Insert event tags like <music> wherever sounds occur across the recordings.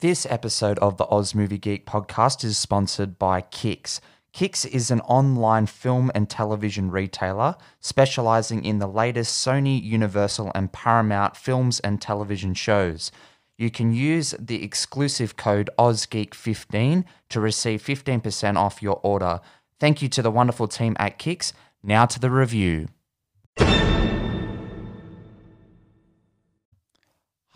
This episode of the Oz Movie Geek podcast is sponsored by Kix. Kix is an online film and television retailer specializing in the latest Sony, Universal, and Paramount films and television shows. You can use the exclusive code OzGeek15 to receive 15% off your order. Thank you to the wonderful team at Kix. Now to the review.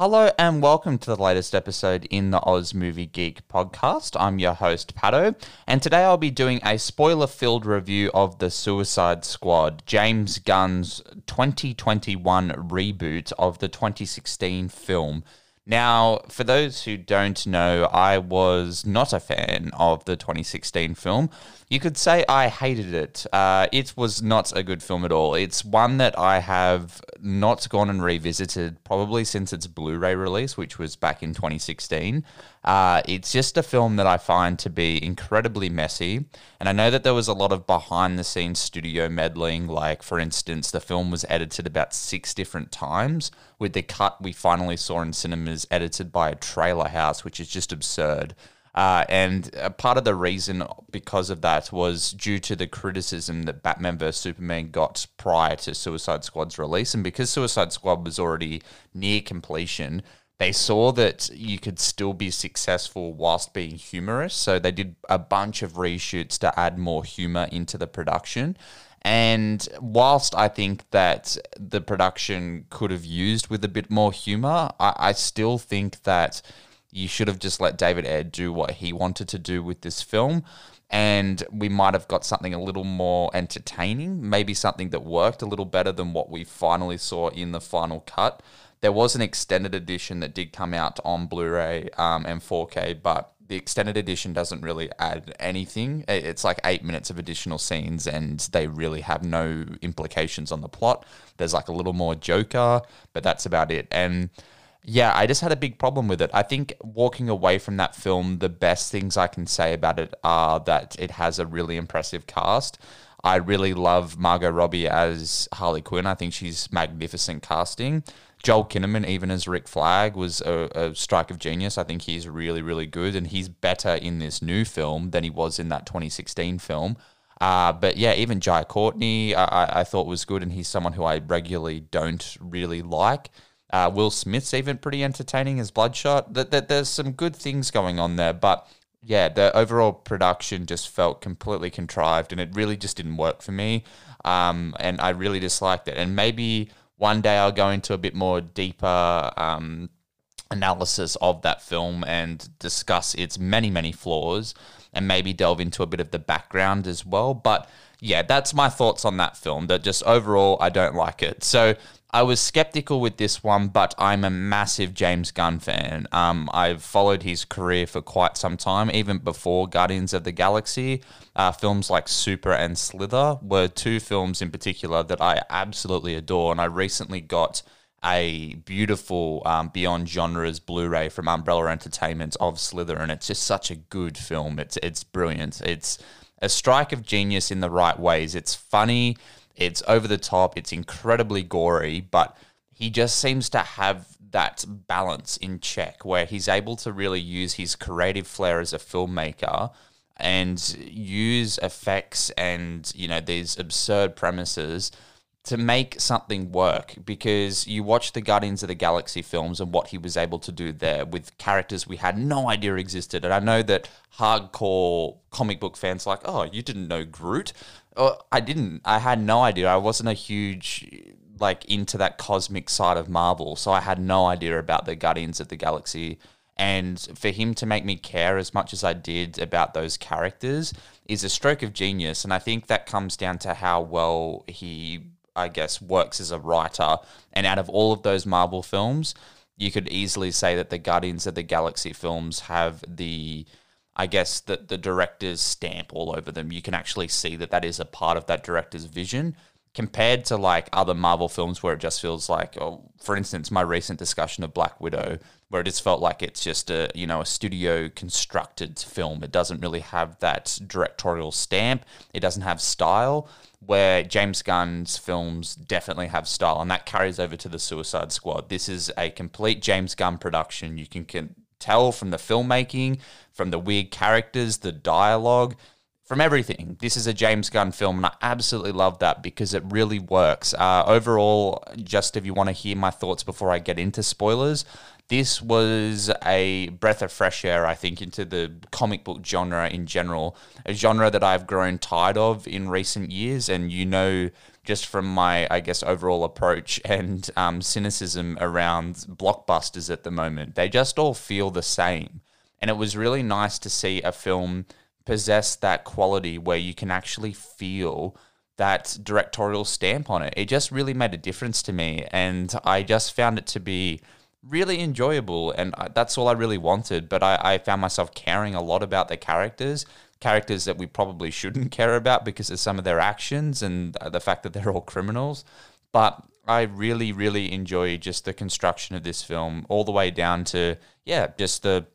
Hello and welcome to the latest episode in the Oz Movie Geek podcast. I'm your host, Pato, and today I'll be doing a spoiler filled review of The Suicide Squad, James Gunn's 2021 reboot of the 2016 film. Now, for those who don't know, I was not a fan of the 2016 film. You could say I hated it. Uh, it was not a good film at all. It's one that I have not gone and revisited probably since its Blu ray release, which was back in 2016. Uh, it's just a film that I find to be incredibly messy. And I know that there was a lot of behind the scenes studio meddling. Like, for instance, the film was edited about six different times, with the cut we finally saw in cinemas edited by a trailer house, which is just absurd. Uh, and part of the reason because of that was due to the criticism that Batman vs Superman got prior to Suicide Squad's release, and because Suicide Squad was already near completion, they saw that you could still be successful whilst being humorous. So they did a bunch of reshoots to add more humor into the production. And whilst I think that the production could have used with a bit more humor, I, I still think that you should have just let David Ayer do what he wanted to do with this film. And we might have got something a little more entertaining, maybe something that worked a little better than what we finally saw in the final cut. There was an extended edition that did come out on Blu ray um, and 4K, but the extended edition doesn't really add anything. It's like eight minutes of additional scenes, and they really have no implications on the plot. There's like a little more Joker, but that's about it. And yeah, I just had a big problem with it. I think walking away from that film, the best things I can say about it are that it has a really impressive cast. I really love Margot Robbie as Harley Quinn. I think she's magnificent casting. Joel Kinnaman, even as Rick Flag, was a, a, strike of genius. I think he's really, really good, and he's better in this new film than he was in that 2016 film. Uh, but yeah, even Jai Courtney, I, I thought was good, and he's someone who I regularly don't really like. Uh, Will Smith's even pretty entertaining as Bloodshot. That, that there's some good things going on there, but yeah, the overall production just felt completely contrived, and it really just didn't work for me. Um, and I really disliked it. And maybe one day I'll go into a bit more deeper um, analysis of that film and discuss its many, many flaws, and maybe delve into a bit of the background as well. But yeah, that's my thoughts on that film. That just overall, I don't like it. So I was skeptical with this one, but I'm a massive James Gunn fan. Um, I've followed his career for quite some time, even before Guardians of the Galaxy. Uh, films like Super and Slither were two films in particular that I absolutely adore, and I recently got a beautiful um, Beyond Genres Blu-ray from Umbrella Entertainment of Slither, and it's just such a good film. It's it's brilliant. It's a strike of genius in the right ways. It's funny it's over the top, it's incredibly gory, but he just seems to have that balance in check where he's able to really use his creative flair as a filmmaker and use effects and you know these absurd premises to make something work because you watch the Guardians of the Galaxy films and what he was able to do there with characters we had no idea existed. And I know that hardcore comic book fans like, oh, you didn't know Groot. Oh, I didn't. I had no idea. I wasn't a huge like into that cosmic side of Marvel, so I had no idea about the Guardians of the Galaxy. And for him to make me care as much as I did about those characters is a stroke of genius. And I think that comes down to how well he, I guess, works as a writer. And out of all of those Marvel films, you could easily say that the Guardians of the Galaxy films have the I guess that the director's stamp all over them. You can actually see that that is a part of that director's vision compared to like other Marvel films where it just feels like, oh, for instance, my recent discussion of Black Widow, where it just felt like it's just a you know a studio constructed film. It doesn't really have that directorial stamp. It doesn't have style. Where James Gunn's films definitely have style, and that carries over to the Suicide Squad. This is a complete James Gunn production. You can, can tell from the filmmaking, from the weird characters, the dialogue, from everything. This is a James Gunn film, and I absolutely love that because it really works. Uh, overall, just if you want to hear my thoughts before I get into spoilers, this was a breath of fresh air, I think, into the comic book genre in general. A genre that I've grown tired of in recent years. And you know, just from my, I guess, overall approach and um, cynicism around blockbusters at the moment, they just all feel the same. And it was really nice to see a film possess that quality where you can actually feel that directorial stamp on it. It just really made a difference to me. And I just found it to be really enjoyable, and that's all I really wanted. But I, I found myself caring a lot about the characters, characters that we probably shouldn't <laughs> care about because of some of their actions and the fact that they're all criminals. But I really, really enjoy just the construction of this film, all the way down to yeah, just the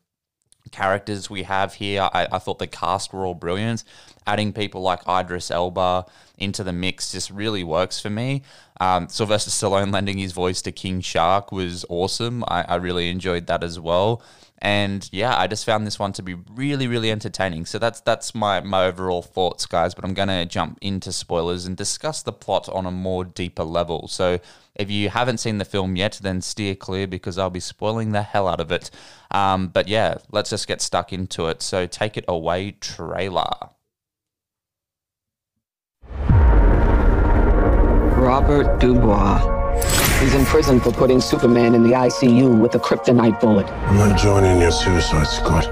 characters we have here. I, I thought the cast were all brilliant. Adding people like Idris Elba into the mix just really works for me. Um, Sylvester Stallone lending his voice to King Shark was awesome. I, I really enjoyed that as well. And yeah, I just found this one to be really, really entertaining. So that's that's my my overall thoughts, guys. But I'm gonna jump into spoilers and discuss the plot on a more deeper level. So if you haven't seen the film yet, then steer clear because I'll be spoiling the hell out of it. Um, but yeah, let's just get stuck into it. So take it away, trailer. Robert Dubois. He's in prison for putting Superman in the ICU with a kryptonite bullet. I'm not joining your suicide squad.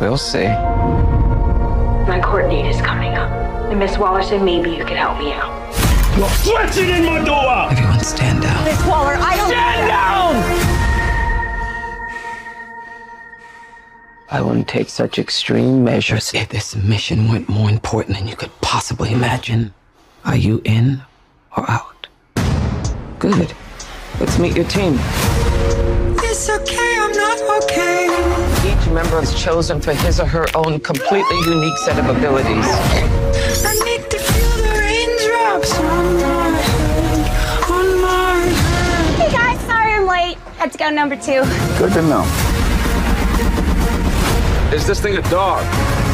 We'll see. My court date is coming up. And Miss Waller said maybe you could help me out. You're flexing in my door! Everyone stand down. Miss Waller, I don't. Stand down! I wouldn't take such extreme measures if this mission went more important than you could possibly imagine. Are you in or out? Good. Let's meet your team. It's okay, I'm not okay. Each member is chosen for his or her own completely unique set of abilities. I need to feel the raindrops on my head, on my head. Hey guys, sorry I'm late. Had to go number two. Good to know. Is this thing a dog?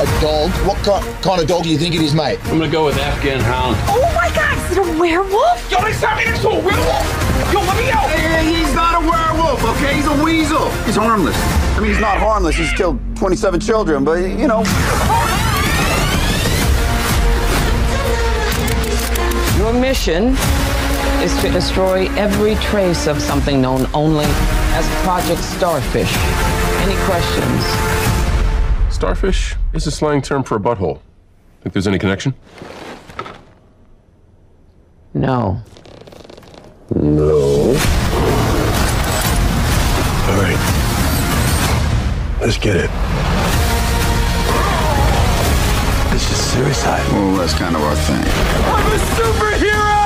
A dog? What kind, kind of dog do you think it is, mate? I'm gonna go with Afghan Hound. Oh my god, is it a werewolf? Yo, they sent me next to a werewolf! Yo, let me out! Hey, he's not a werewolf, okay? He's a weasel. He's harmless. I mean, he's not harmless. He's killed 27 children, but, you know. Your mission is to destroy every trace of something known only as Project Starfish. Any questions? Starfish is a slang term for a butthole. Think there's any connection? No. No. All right. Let's get it. This is suicide. Well, that's kind of our thing. I'm a superhero!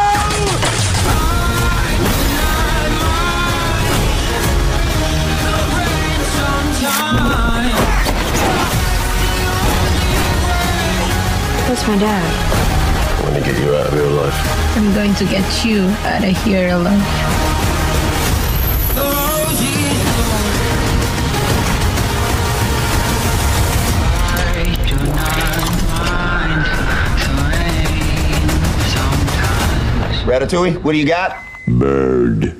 Where's my dad? I'm gonna get you out of your life. I'm going to get you out of here alive. Ratatouille, what do you got? Bird.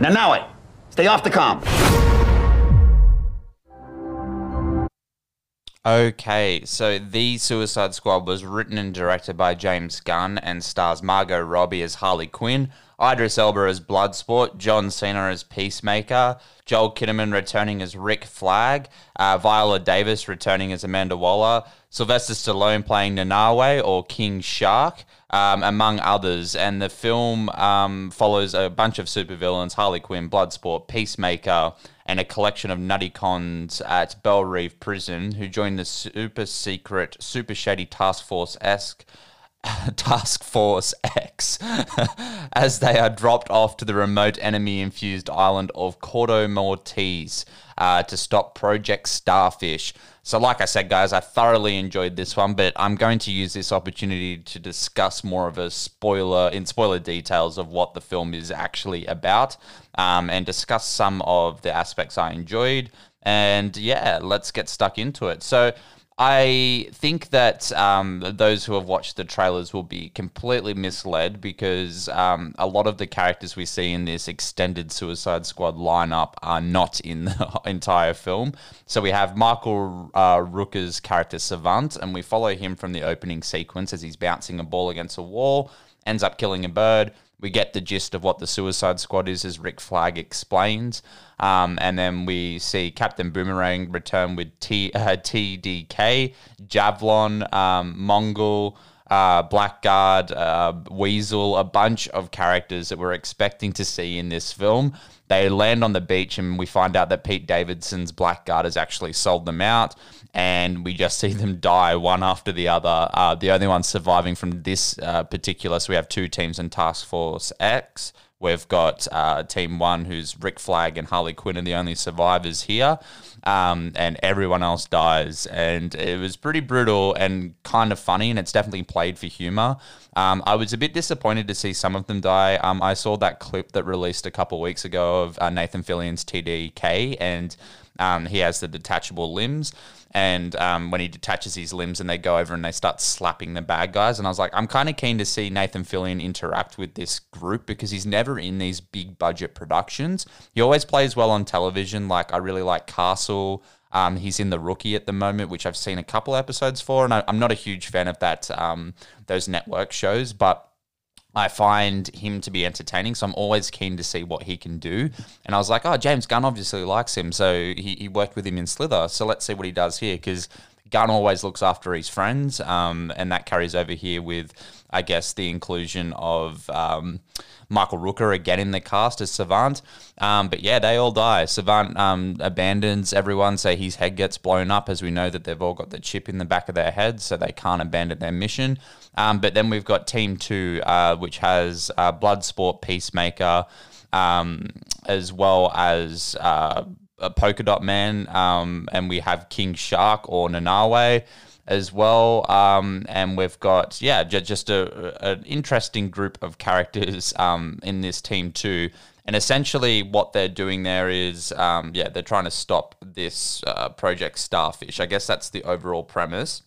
Now, now it. Stay off the comp. Okay, so The Suicide Squad was written and directed by James Gunn and stars Margot Robbie as Harley Quinn, Idris Elba as Bloodsport, John Cena as Peacemaker, Joel Kinnaman returning as Rick Flag, uh, Viola Davis returning as Amanda Waller, Sylvester Stallone playing Nanaue or King Shark, um, among others. And the film um, follows a bunch of supervillains Harley Quinn, Bloodsport, Peacemaker, and a collection of nutty cons at Belle Reve Prison who join the super secret, super shady task force esque. <laughs> Task Force X <laughs> as they are dropped off to the remote enemy infused island of Corto Maltese uh, to stop Project Starfish. So, like I said, guys, I thoroughly enjoyed this one, but I'm going to use this opportunity to discuss more of a spoiler in spoiler details of what the film is actually about um, and discuss some of the aspects I enjoyed And yeah, let's get stuck into it. So I think that um, those who have watched the trailers will be completely misled because um, a lot of the characters we see in this extended Suicide Squad lineup are not in the <laughs> entire film. So we have Michael uh, Rooker's character Savant, and we follow him from the opening sequence as he's bouncing a ball against a wall, ends up killing a bird we get the gist of what the Suicide Squad is, as Rick Flag explains. Um, and then we see Captain Boomerang return with T, uh, TDK, Javelin, um, Mongal, uh, Blackguard, uh, Weasel, a bunch of characters that we're expecting to see in this film. They land on the beach, and we find out that Pete Davidson's Blackguard has actually sold them out and we just see them die one after the other. Uh, the only ones surviving from this uh, particular, so we have two teams in Task Force X. We've got uh, Team One, who's Rick Flag and Harley Quinn, are the only survivors here, um, and everyone else dies. And it was pretty brutal and kind of funny, and it's definitely played for humor. Um, I was a bit disappointed to see some of them die. Um, I saw that clip that released a couple weeks ago of uh, Nathan Fillion's TDK, and um, he has the detachable limbs and um, when he detaches his limbs and they go over and they start slapping the bad guys. And I was like, I'm kind of keen to see Nathan Fillion interact with this group because he's never in these big budget productions. He always plays well on television. Like I really like Castle. Um, he's in the rookie at the moment, which I've seen a couple episodes for, and I, am not a huge fan of that um, those network shows, but I find him to be entertaining, so I'm always keen to see what he can do. And I was like, oh, James Gunn obviously likes him, so he, he worked with him in Slither, so let's see what he does here because Gunn always looks after his friends, um, and that carries over here with, I guess, the inclusion of um, Michael Rooker again in the cast as Savant. Um, but yeah, they all die. Savant um, abandons everyone, so his head gets blown up, as we know that they've all got the chip in the back of their head, so they can't abandon their mission. Um, but then we've got Team Two, uh, which has uh, Bloodsport, Peacemaker, um, as well as. Uh, a polka dot man, um, and we have King Shark or Nanaue as well. Um, and we've got yeah, j- just a, an interesting group of characters um, in this team too. And essentially, what they're doing there is, um, yeah, they're trying to stop this uh, Project Starfish. I guess that's the overall premise,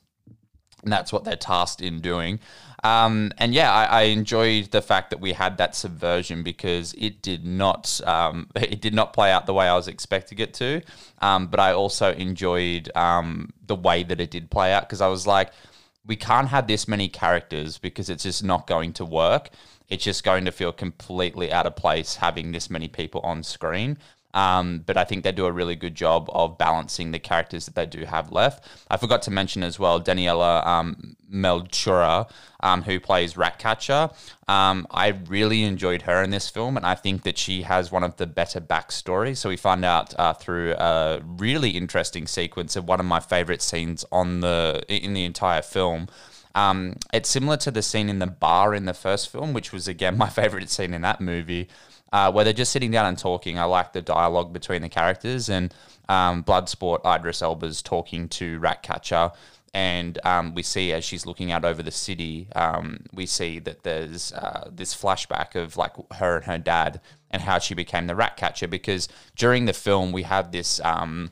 and that's what they're tasked in doing. Um, and yeah, I, I, enjoyed the fact that we had that subversion because it did not um, <laughs> it did not play out the way I was expecting it to. Um, but I also enjoyed um, the way that it did play out because I was like, we can't have this many characters because it's just not going to work. It's just going to feel completely out of place having this many people on screen. Um, but I think they do a really good job of balancing the characters that they do have left. I forgot to mention as well Daniela um, um, who plays Ratcatcher. Um, I really enjoyed her in this film, and I think that she has one of the better backstories. So we find out uh, through a really interesting sequence of one of my favorite scenes on the in the entire film. Um, it's similar to the scene in the bar in the first film, which was again <laughs> my favorite scene in that movie uh, where they're just sitting down and talking. I like the dialogue between the characters and um, Bloodsport. Idris Elba's talking to Ratcatcher, and um, we see as she's looking out over the city, um, we see that there's uh, this flashback of like her and her dad and how she became the Ratcatcher. Because during the film, we have this um,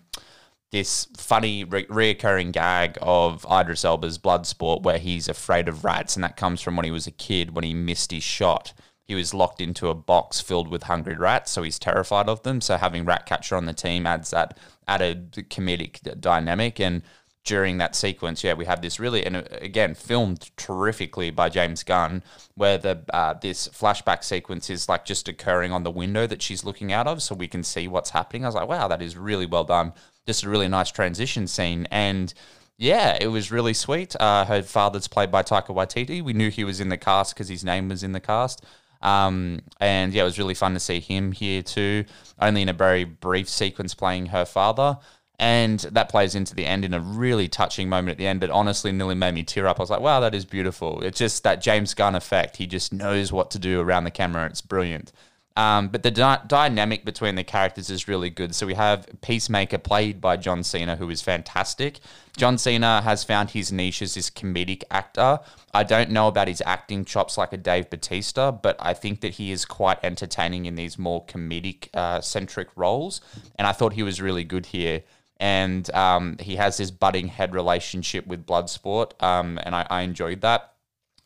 this funny re- reoccurring gag of Idris Elba's Bloodsport, where he's afraid of rats, and that comes from when he was a kid when he missed his shot he was locked into a box filled with hungry rats, so he's terrified of them. So having Ratcatcher on the team adds that added comedic dynamic. And during that sequence, yeah, we have this really, and uh, again, filmed terrifically by James Gunn, where the uh, this flashback sequence is like just occurring on the window that she's looking out of, so we can see what's happening. I was like, wow, that is really well done. Just a really nice transition scene, and yeah, it was really sweet. Uh, her father's played by Taika Waititi. We knew he was in the cast because his name was in the cast. Um, and yeah, it was really fun to see him here too, only in a very brief sequence playing her father. And that plays into the end in a really touching moment at the end, but honestly, nearly made me tear up. I was like, wow, that is beautiful. It's just that James Gunn effect. He just knows what to do around the camera. It's brilliant. Um, but the dy- dynamic between the characters is really good. So we have Peacemaker played by John Cena, who is fantastic. John Cena has found his niche as this comedic actor. I don't know about his acting chops like a Dave Batista, but I think that he is quite entertaining in these more comedic uh, centric roles. And I thought he was really good here. And um, he has this budding head relationship with Bloodsport, um, and I, I enjoyed that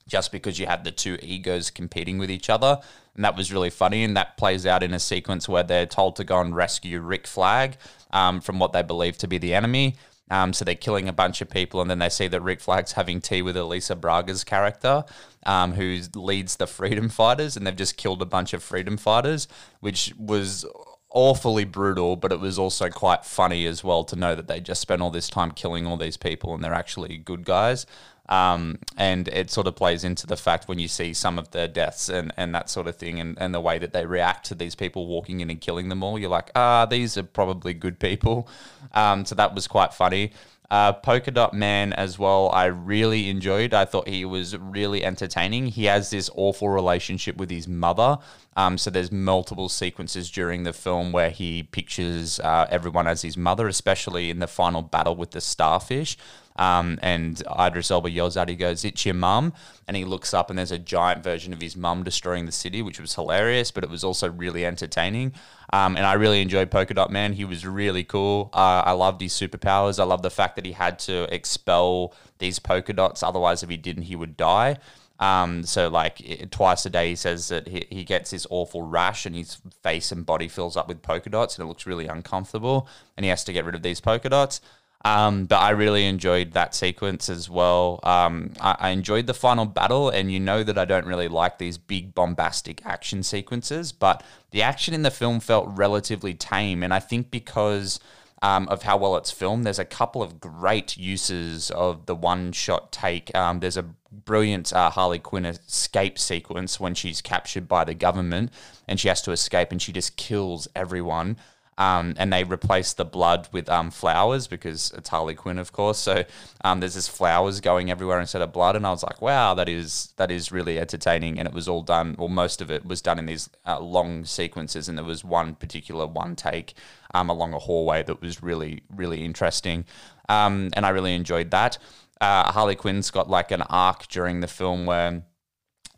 just because you had the two egos competing with each other. And that was really funny. And that plays out in a sequence where they're told to go and rescue Rick Flag um, from what they believe to be the enemy. Um, so they're killing a bunch of people, and then they see that Rick Flag's having tea with Alice Braga's character, um, who leads the freedom fighters, and they've just killed a bunch of freedom fighters, which was awfully brutal, but it was also quite funny as well to know that they just spent all this time killing all these people, and they're actually good guys. Um, and it sort of plays into the fact when you see some of the deaths and, and that sort of thing and, and the way that they react to these people walking in and killing them all, you're like, ah, these are probably good people. Um, so that was quite funny. Uh, Polka Dot Man as well, I really enjoyed. I thought he was really entertaining. He has this awful relationship with his mother. Um, so there's multiple sequences during the film where he pictures uh, everyone as his mother, especially in the final battle with the starfish. Um, and Idris Elba yells out, he goes, It's your mum. And he looks up, and there's a giant version of his mum destroying the city, which was hilarious, but it was also really entertaining. Um, and I really enjoyed Polka Dot Man. He was really cool. Uh, I loved his superpowers. I love the fact that he had to expel these polka dots. Otherwise, if he didn't, he would die. Um, so like it, twice a day, he says that he, he gets this awful rash and his face and body fills up with polka dots and it looks really uncomfortable and he has to get rid of these polka dots. Um, but I really enjoyed that sequence as well. Um, I, I, enjoyed the final battle, and you know that I don't really like these big bombastic action sequences, but the action in the film felt relatively tame. And I think because um, of how well it's filmed, there's a couple of great uses of the one shot take. Um, there's a brilliant uh, Harley Quinn escape sequence when she's captured by the government and she has to escape and she just kills everyone. Um, and they replace the blood with um, flowers because it's Harley Quinn, of course. So um, there's this flowers going everywhere instead of blood, and I was like, wow, that is that is really entertaining. And it was all done, well, most of it was done in these uh, long sequences, and there was one particular one take um, along a hallway that was really really interesting, um, and I really enjoyed that. Uh, Harley Quinn's got like an arc during the film where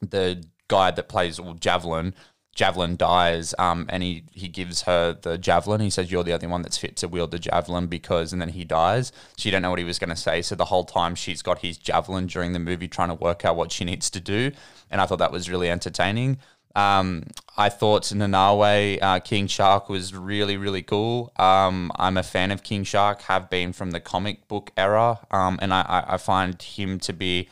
the guy that plays Javelin Javelin dies, um, and he he gives her the javelin. He says, "You're the only one that's fit to wield the javelin because," and then he dies. She don't know what he was going to say, so the whole time she's got his javelin during the movie, trying to work out what she needs to do. And I thought that was really entertaining. Um, I thought Nanaue, uh, King Shark was really, really cool. Um, I'm a fan of King Shark, have been from the comic book era, um, and I, I find him to be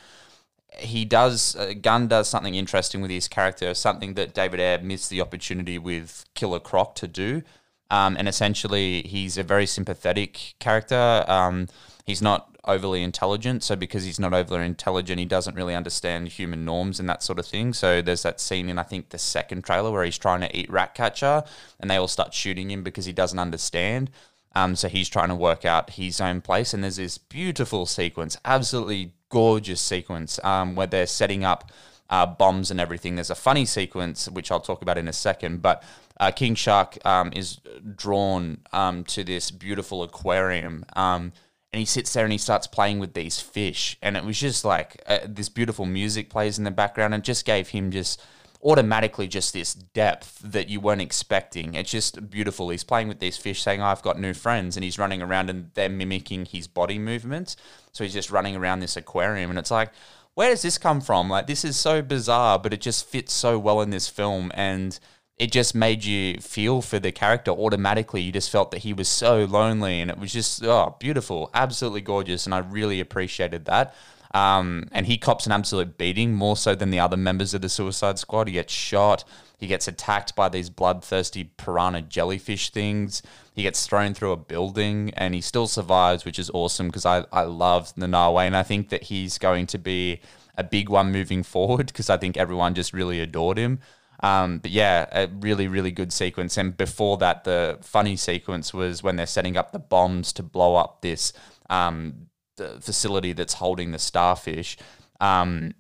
he does uh, Gunn does something interesting with his character, something that David Ayer missed the opportunity with Killer Croc to do. Um, and essentially, he's a very sympathetic character. Um, he's not overly intelligent, so because he's not overly intelligent, he doesn't really understand human norms and that sort of thing. So there's that scene in I think the second trailer where he's trying to eat Ratcatcher, and they all start shooting him because he doesn't understand. Um, so he's trying to work out his own place, and there's this beautiful sequence, absolutely gorgeous sequence um, where they're setting up uh, bombs and everything. There's a funny sequence which I'll talk about in a second, but uh, King Shark um, is drawn um, to this beautiful aquarium. Um, and he sits there and he starts playing with these fish, and it was just like uh, this beautiful music plays in the background, and just gave him just automatically just this depth that you weren't expecting. It's just beautiful. He's playing with these fish, saying, "I've got new friends," and he's running around and they're mimicking his body movements. So he's just running around this aquarium, and it's like, where does this come from? Like this is so bizarre, but it just fits so well in this film, and it just made you feel for the character automatically. You just felt that he was so lonely, and it was just oh beautiful, absolutely gorgeous, and I really appreciated that. Um, and he cops an absolute beating, more so than the other members of the Suicide Squad. He gets shot. He gets attacked by these bloodthirsty piranha jellyfish things. He gets thrown through a building and he still survives, which is awesome because I, I love Nanaue and I think that he's going to be a big one moving <laughs> forward because I think everyone just really adored him. Um, but yeah, a really, really good sequence. And before that, the funny sequence was when they're setting up the bombs to blow up this um, facility that's holding the starfish. Um,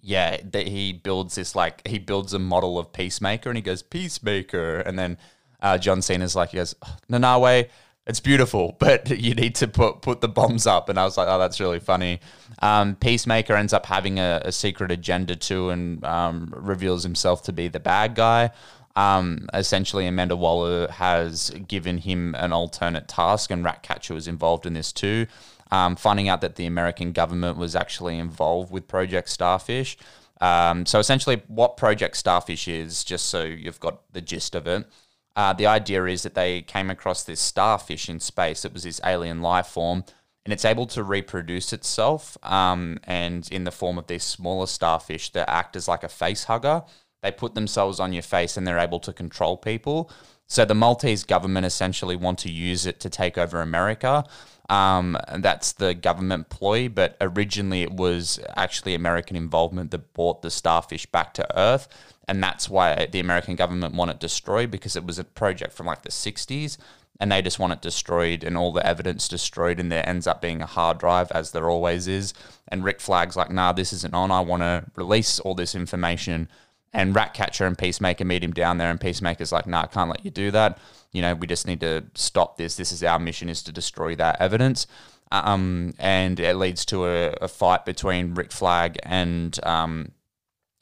yeah, that he builds this like he builds a model of Peacemaker, and he goes Peacemaker, and then uh, John Cena's like he goes Nanaue, it's beautiful, <laughs> but you need to put put the bombs up, and I was like, oh, that's really funny. Um, Peacemaker ends up having a, a secret agenda too, and um, reveals himself to be the bad guy. Um, essentially, Amanda Waller has given him an alternate task, and Ratcatcher was involved in this too um, finding out that the American government was actually involved with Project Starfish. Um, so essentially, what Project Starfish is, just so you've got the gist of it, uh, the idea is that they came across this starfish in space. It was this alien life form, and it's able to reproduce itself. Um, and in the form of these smaller starfish that act as like a face hugger, they put themselves on your face and they're able to control people. So the Maltese government essentially want to use it to take over America. Um, that's the government ploy, but originally it was actually American involvement that brought the starfish back to Earth. And that's why the American government want it destroyed because it was a project from like the 60s and they just want it destroyed and all the evidence destroyed. And there ends up being a hard drive, as there always is. And Rick Flag's like, nah, this isn't on. I want to release all this information. And Ratcatcher and Peacemaker meet him down there, and Peacemaker's like, nah, I can't let you do that you know, we just need to stop this. This is our mission is to destroy that evidence. Um, and it leads to a, a fight between Rick Flag and um,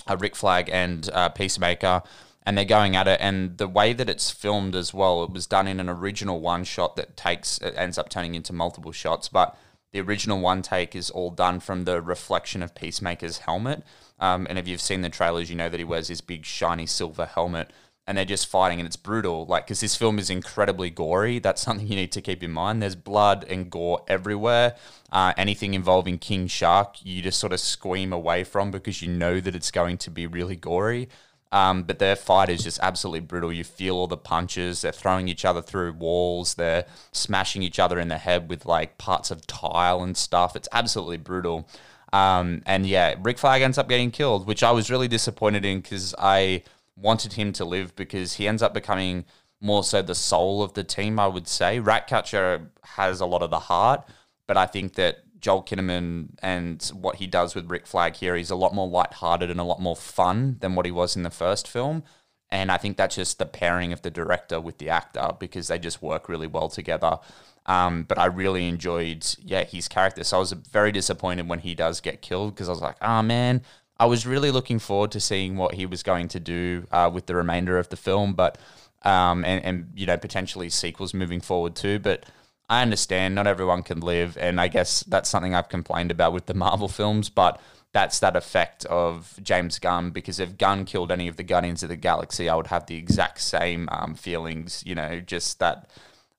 uh, Rick Flag and uh, Peacemaker, and they're going at it. And the way that it's filmed as well, it was done in an original one shot that takes it ends up turning into multiple shots, but the original one take is all done from the reflection of Peacemaker's helmet. Um, and if you've seen the trailers, you know that he wears this big shiny silver helmet and they're just fighting and it's brutal like because this film is incredibly gory that's <laughs> something you need to keep in mind there's blood and gore everywhere uh, anything involving king shark you just sort of squeam away from because you know that it's going to be really gory um, but their fight is just absolutely brutal. You feel all the punches. They're throwing each other through walls. They're smashing each other in the head with like parts of tile and stuff. It's absolutely brutal. Um, and yeah, Rick Flag ends up getting killed, which I was really disappointed in because I wanted him to live because he ends up becoming more so the soul of the team, I would say. Ratcatcher has a lot of the heart, but I think that Joel Kinnaman and what he does with Rick Flag here, he's a lot more lighthearted and a lot more fun than what he was in the first film. And I think that's just the pairing of the director with the actor because they just work really well together. Um, but I really enjoyed, yeah, his character. So I was very disappointed when he does get killed because I was like, oh man, I was really looking forward to seeing what he was going to do uh, with the remainder of the film, but um, and, and you know potentially sequels moving forward too. But I understand not everyone can live, and I guess that's something I've complained about with the <laughs> Marvel films, but that's that effect of James Gunn because if Gunn killed any of the Guardians of the Galaxy, I would have the exact same um, feelings. You know, just that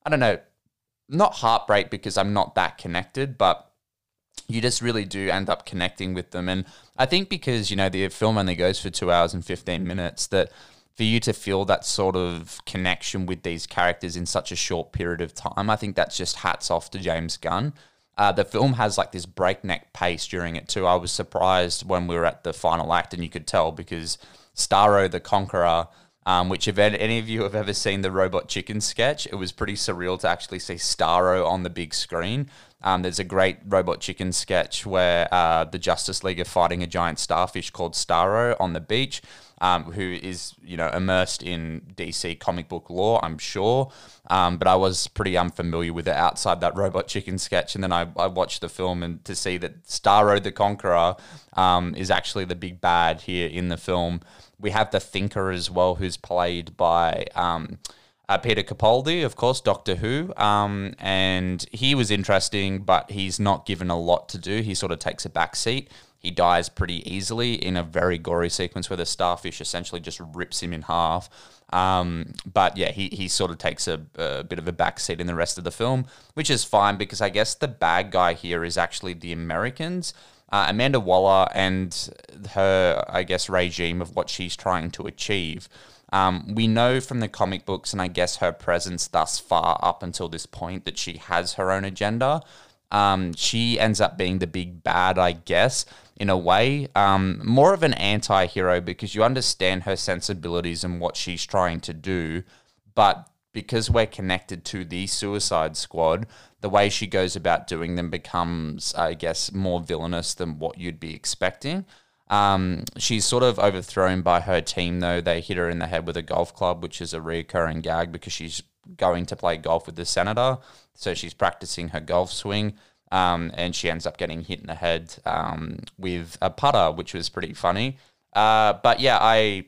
I don't know, not heartbreak because I'm not that connected, but you just really do end up connecting with them. And I think because, you know, the film only goes for two hours and 15 minutes, that for you to feel that sort of connection with these characters in such a short period of time, I think that's just hats off to James Gunn. Uh, the film has like this breakneck pace during it too. I was surprised when we were at the final act, and you could tell because Starro the Conqueror, um, which if any of you have ever seen the Robot Chicken sketch, it was pretty surreal to actually see Starro on the big screen. Um, there's a great Robot Chicken sketch where uh, the Justice League are fighting a giant starfish called Starro on the beach, um, who is you know immersed in DC comic book lore, I'm sure. Um, but I was pretty unfamiliar with it outside that Robot Chicken sketch, and then I, I watched the film and to see that Starro the Conqueror um, is actually the big bad here in the film. We have the Thinker as well, who's played by. Um, uh, Peter Capaldi, of course, Doctor Who, um, and he was interesting, but he's not given a lot to do. He sort of takes a back seat. He dies pretty easily in a very gory sequence where the starfish essentially just rips him in half. Um, but yeah, he, he sort of takes a, a bit of a back seat in the rest of the film, which is fine because I guess the bad guy here is actually the Americans. Uh, Amanda Waller and her, I guess, regime of what she's trying to achieve. Um, we know from the comic books and I guess her presence thus far up until this point that she has her own agenda. Um, she ends up being the big bad, I guess, in a way. Um, more of an anti hero because you understand her sensibilities and what she's trying to do. But because we're connected to the Suicide Squad, the way she goes about doing them becomes, I guess, more villainous than what you'd be expecting. Um, she's sort of overthrown by her team, though. They hit her in the head with a golf club, which is a recurring gag because she's going to play golf with the senator. So she's practicing her golf swing. Um, and she ends up getting hit in the head um, with a putter, which was pretty funny. Uh, but yeah, I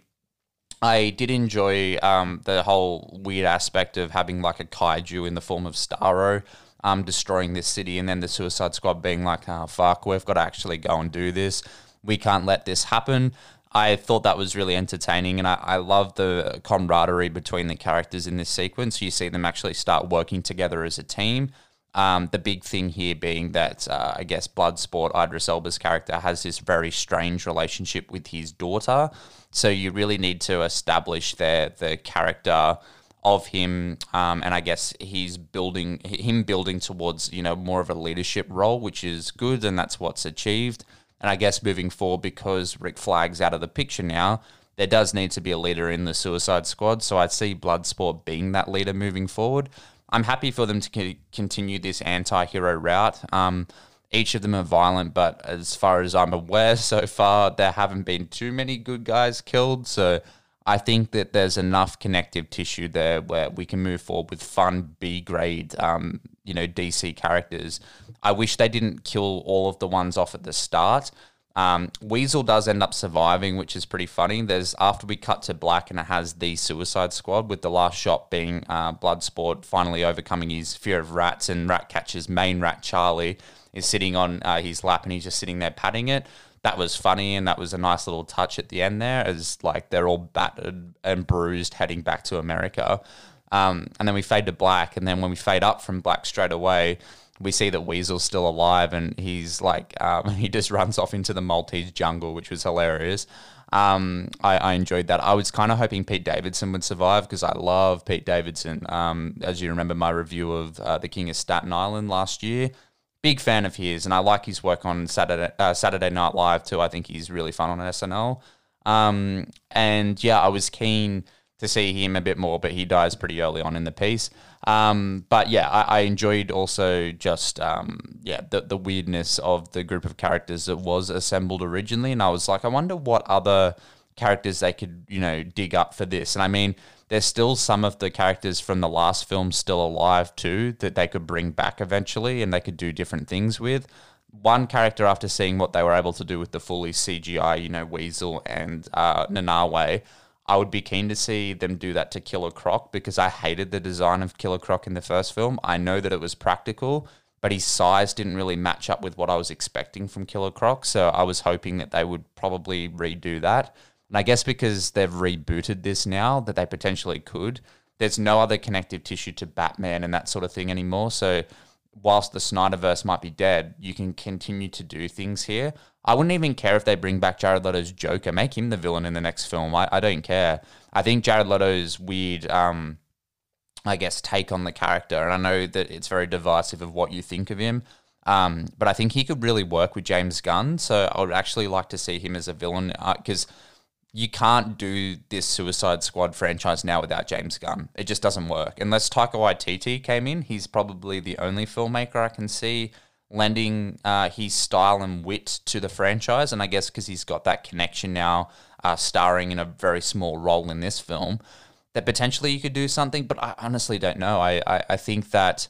I did enjoy um, the whole weird aspect of having like a kaiju in the form of Starro um, destroying this city, and then the Suicide Squad being like, "Oh fuck, we've got to actually go and do this. We can't let this happen." I thought that was really entertaining, and I, I love the camaraderie between the characters in this sequence. You see them actually start working together as a team. Um, the big thing here being that uh, I guess Bloodsport, Idris Elba's character, has this very strange relationship with his daughter. So you really need to establish their the character of him, um, and I guess he's building him building towards you know more of a leadership role, which is good, and that's what's achieved. And I guess moving forward, because Rick Flag's out of the picture now, there does need to be a leader in the Suicide Squad. So I see Bloodsport being that leader moving forward. I'm happy for them to c- continue this anti-hero route. Um, each of them are violent, but as far as I'm aware, <laughs> so far there haven't been too many good guys killed. So I think that there's enough connective tissue there where we can move forward with fun B grade, um, you know, DC characters. I wish they didn't kill all of the ones off at the start. Um, Weasel does end up surviving, which is pretty funny. There's after we cut to black and it has the Suicide Squad, with the last shot being uh, Bloodsport finally overcoming his fear of rats, and Ratcatcher's main rat Charlie is sitting on uh, his lap and he's just sitting there patting it. That was funny and that was a nice little touch at the end there, as like they're all battered and bruised heading back to America. Um, and then we fade to black, and then when we fade up from black straight away, we see that Weasel's still alive and he's like, um, <laughs> he just runs off into the Maltese jungle, which was hilarious. Um, I, I, enjoyed that. I was kind of hoping Pete Davidson would survive because I love Pete Davidson. Um, as you remember my review of uh, The King of Staten Island last year, big fan of his, and I like his work on Saturday uh, Saturday Night Live too. I think he's really fun on SNL. Um, and yeah, I was keen to see him a bit more, but he dies pretty early on in the piece. Um, but yeah, I, I, enjoyed also just um, yeah the, the weirdness of the group of characters that was assembled originally, and I was like, I wonder what other characters they could you know dig up for this. And I mean, there's still some of the characters from the last film still alive too that they could bring back eventually, and they could do different things with. One character, after seeing what they were able to do with the fully CGI, you know, Weasel and uh, Nanaue I would be keen to see them do that to Killer Croc because I hated the design of Killer Croc in the first film. I know that it was practical, but his size didn't really match up with what I was expecting from Killer Croc. So I was hoping that they would probably redo that. And I guess because they've rebooted this now, that they potentially could. There's no other connective tissue to Batman and that sort of thing anymore. So whilst the Snyderverse might be dead, you can continue to do things here. I wouldn't even care if they bring back Jared Leto's Joker, make him the villain in the next film. I, I don't care. I think Jared Leto's weird, um, I guess, take on the character, and I know that it's very divisive of what you think of him. Um, but I think he could really work with James Gunn. So I would actually like to see him as a villain because uh, you can't do this Suicide Squad franchise now without James Gunn. It just doesn't work. Unless Taika Waititi came in, he's probably the only filmmaker I can see lending uh, his style and wit to the franchise. And I guess because he's got that connection now, uh, starring in a very small role in this film, that potentially you could do something. But I honestly don't know. I, I, I think that,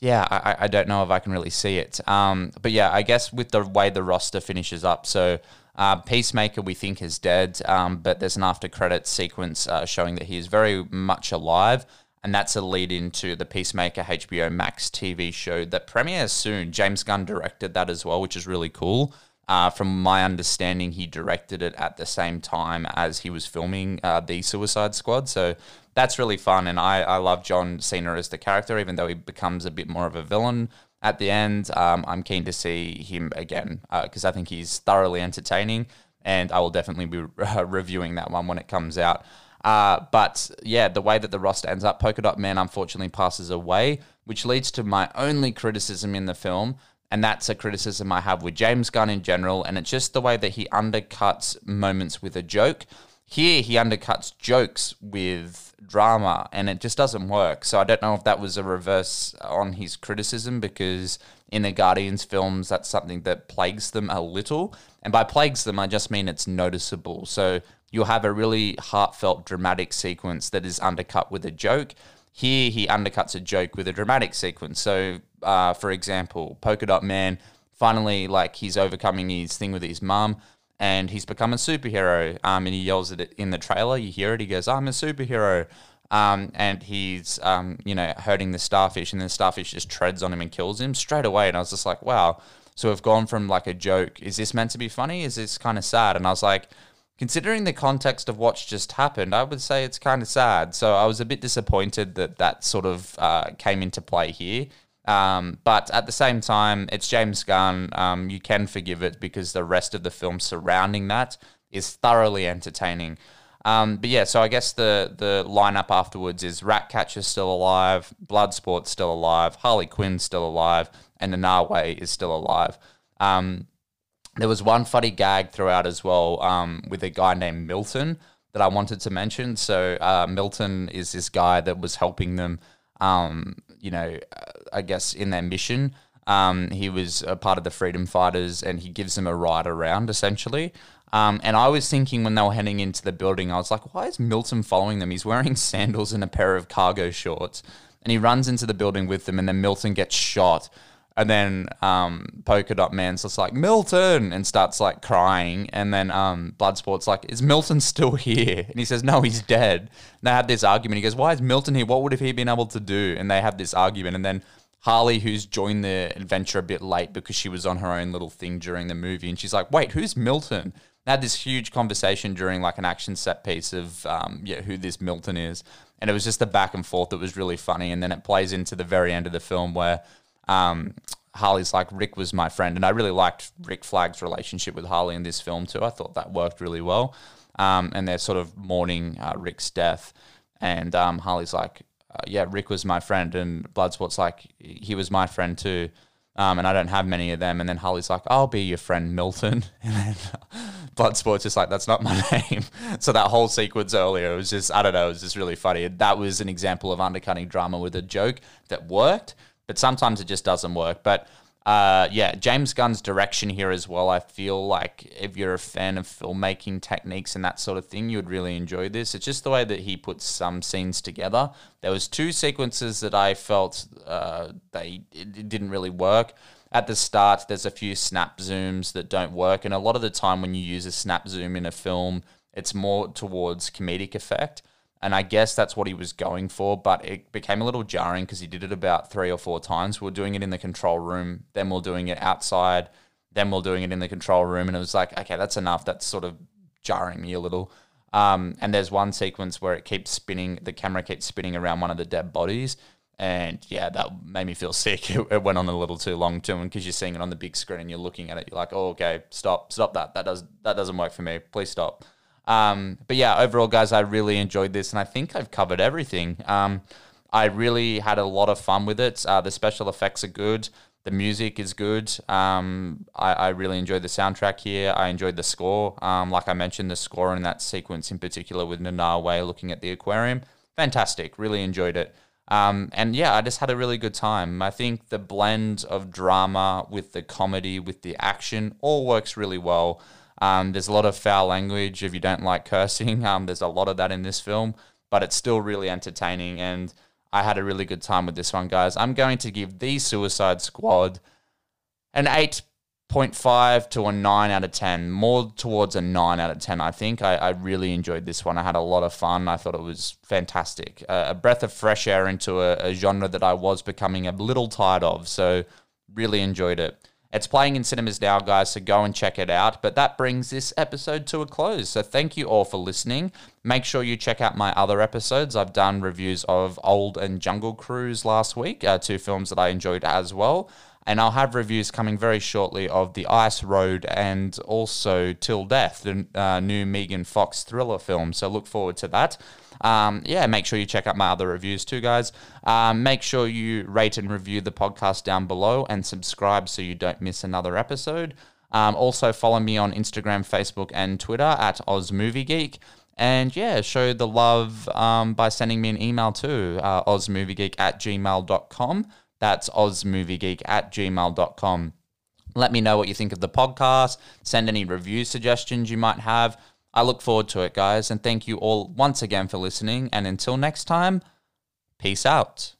yeah, I, I don't know if I can really see it. Um, but yeah, I guess with the way the roster finishes up, so. Uh, Peacemaker, we think, is dead, um, but there's an after credits sequence uh, showing that he is very much alive and that's a lead into the Peacemaker HBO Max TV show that premieres soon. James Gunn directed that as well, which is really cool. Uh, from my understanding, he directed it at the same time as he was filming uh, the Suicide Squad. So that's really fun, and I, I love John Cena as the character, even though he becomes a bit more of a villain at the end. Um, I'm keen to see him again because uh, I think he's thoroughly entertaining, and I will definitely be <laughs> reviewing that one when it comes out. Uh, but yeah, the way that the roster ends up, Polka Dot Man unfortunately passes away, which leads to my only criticism in the film. And that's a criticism I have with James Gunn in general. And it's just the way that he undercuts moments with a joke. Here, he undercuts jokes with drama, and it just doesn't work. So I don't know if that was a reverse on his criticism because in the Guardians films, that's something that plagues them a little. And by plagues them, I just mean it's noticeable. So you'll have a really heartfelt, dramatic sequence that is undercut with a joke. Here, he undercuts a joke with a dramatic sequence. So, uh, for example, Polka Dot Man finally, like, he's overcoming his thing with his mum and he's become a superhero. Um, and he yells at it in the trailer. You hear it. He goes, "I'm a superhero." Um, and he's um, you know hurting the starfish, and the starfish just treads on him and kills him straight away. And I was just like, "Wow." So we've gone from like a joke. Is this meant to be funny? Is this kind of sad? And I was like, considering the context of what's just happened, I would say it's kind of sad. So I was a bit disappointed that that sort of uh, came into play here. Um, but at the same time, it's James Gunn. Um, you can forgive it because the rest of the film surrounding that is thoroughly entertaining. Um, but yeah, so I guess the the lineup afterwards is Ratcatcher's still alive, Bloodsport's still alive, Harley Quinn's still alive, and Nanaue is still alive. Um, there was one funny gag throughout as well um, with a guy named Milton that I wanted to mention. So uh, Milton is this guy that was helping them um, you know, uh, I guess in their mission. Um, he was a part of the freedom fighters and he gives them a ride around essentially. Um, and I was thinking when they were heading into the building, I was like, why is Milton following them? He's wearing <laughs> sandals and a pair of cargo shorts. And he runs into the building with them, and then Milton gets shot. And then um, Polka Dot Man's just like, Milton! And starts like crying. And then um, Bloodsport's like, Is Milton still here? And he says, No, he's dead. And they have this argument. He goes, Why is Milton here? What would have he been able to do? And they have this argument. And then Harley, who's joined the adventure a bit late because she was on her own little thing during the movie, and she's like, "Wait, who's Milton?" They had this huge conversation during like an action set piece of um, yeah, who this Milton is, and it was just the back and forth that was really funny. And then it plays into the very end of the film where um, Harley's like, Rick was my friend. And I really liked Rick Flag's relationship with Harley in this film too. I thought that worked really well. Um, and they're sort of mourning uh, Rick's death. And um, Harley's like, uh, yeah, Rick was my friend. And Bloodsport's like, he was my friend too. Um, and I don't have many of them. And then Harley's like, I'll be your friend, Milton. <laughs> And then <laughs> Bloodsport's just like, that's not my <laughs> name. so that whole sequence earlier was just, I don't know, it was just really funny. That was an example of undercutting drama with a joke that worked but sometimes it just doesn't work. But uh, yeah, James Gunn's direction here as well. I feel like if you're a fan of filmmaking techniques and that sort of thing, you would really enjoy this. It's just the way that he puts some scenes together. There was two sequences that I felt uh, they it didn't really work. At the start, there's a few snap zooms that don't work, and a lot of the time when you use a snap zoom in a film, it's more towards comedic effect. And I guess that's what he was going for, but it became a little jarring because he did it about three or four times. We are doing it in the control room, then we are doing it outside, then we are doing it in the control room. And it was like, okay, that's enough. That's sort of jarring me a little. Um, and there's one sequence where it keeps spinning, the camera keeps spinning around one of the dead bodies. And yeah, that made me feel <laughs> sick. It, went on a little too long too, and because you're seeing it on the big screen and you're looking at it, you're like, oh, okay, stop, stop that. That does that doesn't work for me. Please stop. Um, but yeah, overall, guys, I really enjoyed this, and I think I've covered everything. Um, I really had a lot of fun with it. Uh, the special effects are good. The music is good. Um, I, I, really enjoyed the soundtrack here. I enjoyed the score. Um, like I mentioned, the score in that sequence in particular with Nanaue looking at the aquarium. Fantastic. Really enjoyed it. Um, and yeah, I just had a really good time. I think the blend of drama with the comedy, with the action, all works really well. Um, there's a lot of foul language if you don't like cursing. <laughs> Um, there's a lot of that in this film, but it's still really entertaining. And I had a really good time with this one, guys. I'm going to give the Suicide Squad an 8.5 to a 9 out of 10. More towards a 9 out of 10, I think. I, I really enjoyed this one. I had a lot of fun. I thought it was fantastic. Uh, a breath of fresh air into a, a genre that I was becoming a little tired of. So, really enjoyed it. It's playing in cinemas now, guys, so go and check it out. But that brings this episode to a close. So thank you all for listening. Make sure you check out my other episodes. I've done reviews of Old and Jungle Cruise last week, uh, two films that I enjoyed as well. And I'll have reviews coming very shortly of The Ice Road and also Till Death, the uh, new Megan Fox thriller film. So look forward to that. Um, yeah, make sure you check out my other reviews too, guys. Um, make sure you rate and review the podcast down below and subscribe so you don't miss another episode. Um, also, follow me on Instagram, Facebook, and Twitter at OzMovieGeek. And yeah, show the love um, by sending me an email to uh, ozmoviegeek at gmail.com. That's ozmoviegeek at gmail.com. Let me know what you think of the podcast. Send any review suggestions you might have. I look forward to it, guys. And thank you all once again for listening. And until next time, peace out.